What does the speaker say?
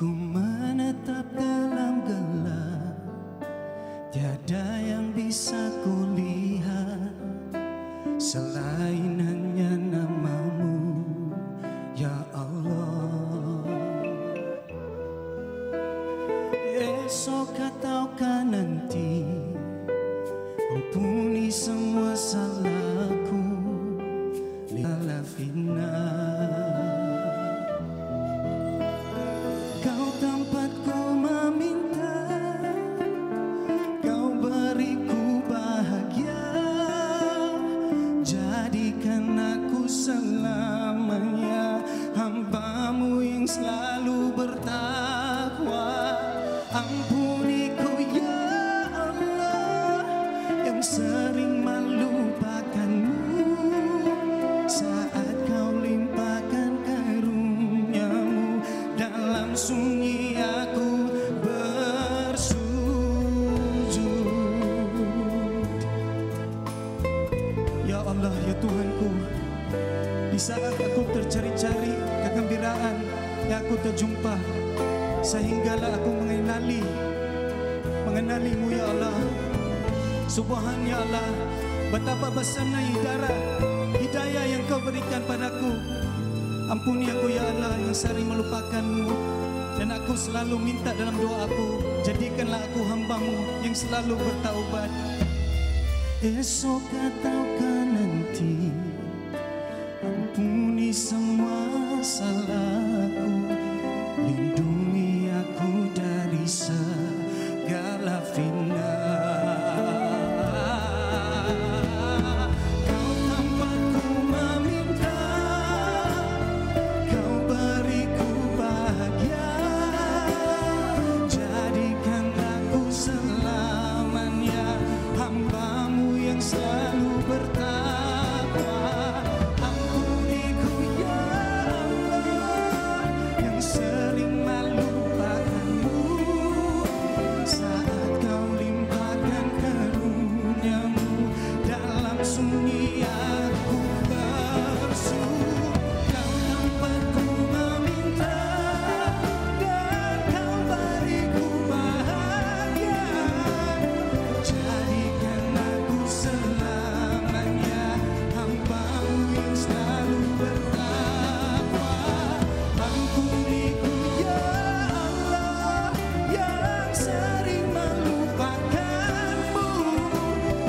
Ku menetap dalam gelap. Tiada yang bisa kulihat Selain hanya namamu Ya Allah. Esok ataukah nanti Ampuni semua salahku. Lala final selamanya. Hambamu yang selalu bertakwa. Ampuniku ya Allah Yang sering melupakanmu. Saat kau limpahkan karuniamu Dalam sunyi aku bersujud. Ya Allah, ya Tuhanku Di saat aku tercari-cari kegembiraan yang aku terjumpa Sehinggalah aku mengenali Mengenalimu ya Allah. Subhan ya Allah Betapa besarnya hidayah Hidayah yang kau berikan padaku. Ampuni aku ya Allah yang sering melupakanmu. Dan aku selalu minta dalam doaku Jadikanlah aku hambamu yang selalu bertaubat. Esok ataukah nanti Ampuni semua salahku